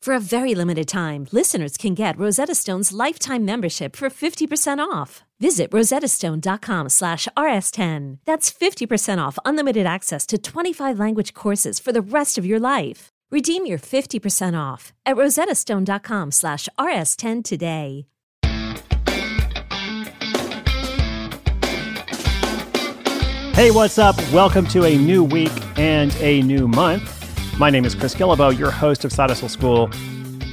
For a very limited time, listeners can get Rosetta Stone's lifetime membership for 50% off. Visit rosettastone.com slash rs10. That's 50% off unlimited access to 25 language courses for the rest of your life. Redeem your 50% off at rosettastone.com slash rs10 today. Hey, what's up? Welcome to a new week and a new month. My name is Chris Guillebeau, your host of Side Hustle School,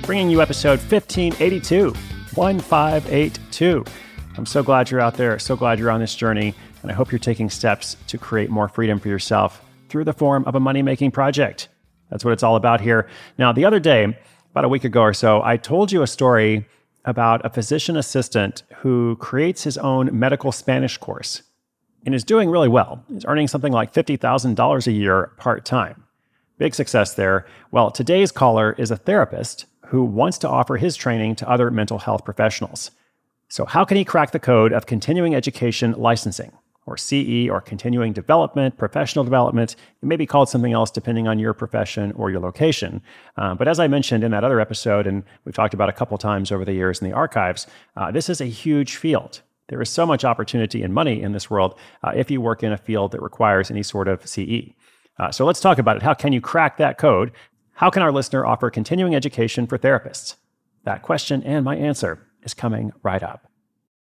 bringing you episode 1582. 1582. I'm so glad you're out there, so glad you're on this journey, and I hope you're taking steps to create more freedom for yourself through the form of a money making project. That's what it's all about here. Now, the other day, about a week ago or so, I told you a story about a physician assistant who creates his own medical Spanish course and is doing really well. He's earning something like $50,000 a year part time. Big success there. Well, today's caller is a therapist who wants to offer his training to other mental health professionals. So, how can he crack the code of continuing education licensing, or CE, or continuing development, professional development? It may be called something else depending on your profession or your location. Uh, but as I mentioned in that other episode, and we've talked about a couple times over the years in the archives, uh, this is a huge field. There is so much opportunity and money in this world uh, if you work in a field that requires any sort of CE. Uh, so let's talk about it. How can you crack that code? How can our listener offer continuing education for therapists? That question and my answer is coming right up.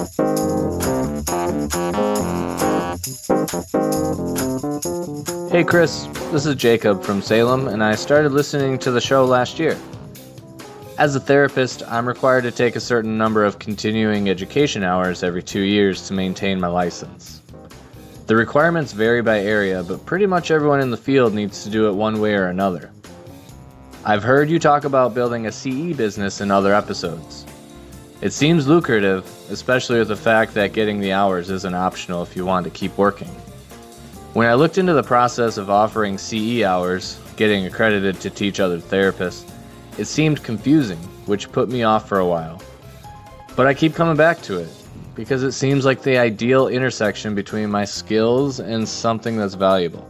Hey Chris, this is Jacob from Salem, and I started listening to the show last year. As a therapist, I'm required to take a certain number of continuing education hours every two years to maintain my license. The requirements vary by area, but pretty much everyone in the field needs to do it one way or another. I've heard you talk about building a CE business in other episodes. It seems lucrative, especially with the fact that getting the hours isn't optional if you want to keep working. When I looked into the process of offering CE hours, getting accredited to teach other therapists, it seemed confusing, which put me off for a while. But I keep coming back to it, because it seems like the ideal intersection between my skills and something that's valuable.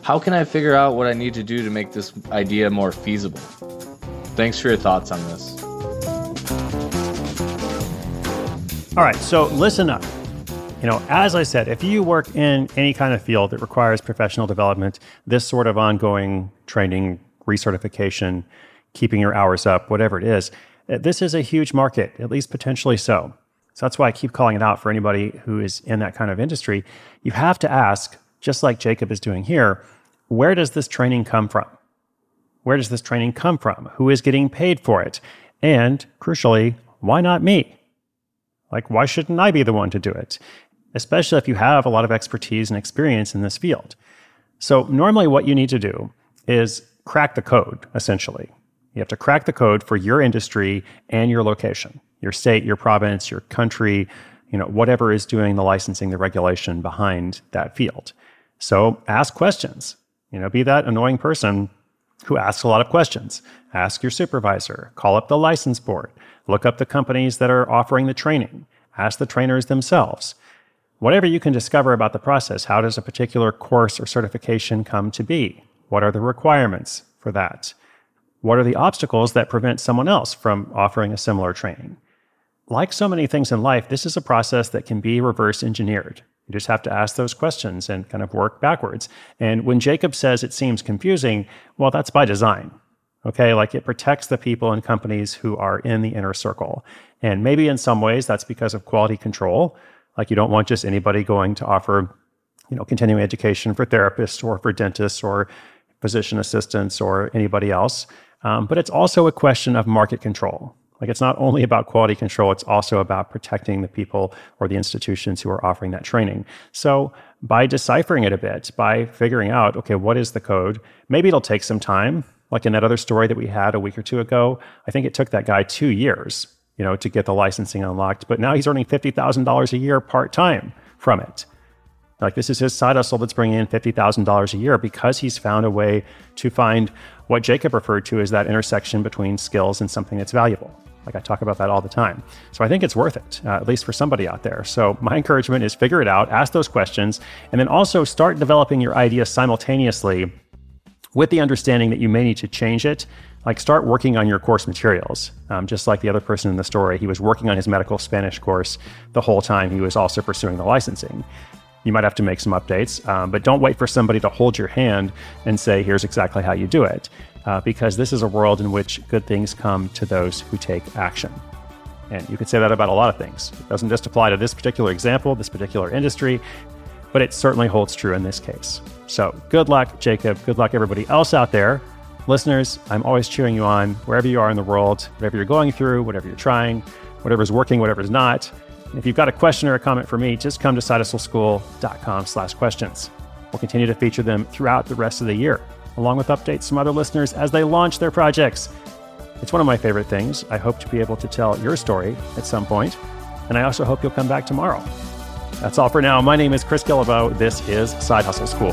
How can I figure out what I need to do to make this idea more feasible? Thanks for your thoughts on this. All right, so listen up. You know, as I said, if you work in any kind of field that requires professional development, this sort of ongoing training, recertification, keeping your hours up, whatever it is, uh, this is a huge market, at least potentially so. So that's why I keep calling it out for anybody who is in that kind of industry. You have to ask, just like Jacob is doing here, where does this training come from? Where does this training come from? Who is getting paid for it? And crucially, why not me? Like, why shouldn't I be the one to do it? Especially if you have a lot of expertise and experience in this field. So, normally, what you need to do is crack the code, essentially. You have to crack the code for your industry and your location, your state, your province, your country, you know, whatever is doing the licensing, the regulation behind that field. So ask questions. You know, be that annoying person who asks a lot of questions. Ask your supervisor, call up the license board, look up the companies that are offering the training, ask the trainers themselves. Whatever you can discover about the process, how does a particular course or certification come to be? What are the requirements for that? What are the obstacles that prevent someone else from offering a similar training? Like so many things in life, this is a process that can be reverse engineered. You just have to ask those questions and kind of work backwards. And when Jacob says it seems confusing, well, that's by design. Okay, like it protects the people and companies who are in the inner circle. And maybe in some ways that's because of quality control. Like you don't want just anybody going to offer, you know, continuing education for therapists or for dentists or physician assistants or anybody else. Um, but it's also a question of market control. Like it's not only about quality control, it's also about protecting the people or the institutions who are offering that training. So by deciphering it a bit, by figuring out, okay, what is the code? Maybe it'll take some time. Like in that other story that we had a week or two ago, I think it took that guy two years, you know, to get the licensing unlocked. But now he's earning fifty thousand dollars a year part time from it. Like this is his side hustle that's bringing in $50,000 a year because he's found a way to find what Jacob referred to as that intersection between skills and something that's valuable. Like I talk about that all the time. So I think it's worth it, uh, at least for somebody out there. So my encouragement is figure it out, ask those questions, and then also start developing your idea simultaneously with the understanding that you may need to change it. Like start working on your course materials. Um, just like the other person in the story, he was working on his medical Spanish course the whole time he was also pursuing the licensing you might have to make some updates, um, but don't wait for somebody to hold your hand and say, here's exactly how you do it, uh, because this is a world in which good things come to those who take action. And you could say that about a lot of things. It doesn't just apply to this particular example, this particular industry, but it certainly holds true in this case. So good luck, Jacob. Good luck, everybody else out there. Listeners, I'm always cheering you on wherever you are in the world, whatever you're going through, whatever you're trying, whatever's working, whatever's not. If you've got a question or a comment for me, just come to sidehustleschool.com slash questions. We'll continue to feature them throughout the rest of the year, along with updates from other listeners as they launch their projects. It's one of my favorite things. I hope to be able to tell your story at some point, and I also hope you'll come back tomorrow. That's all for now. My name is Chris Guillebeau. This is Side Hustle School.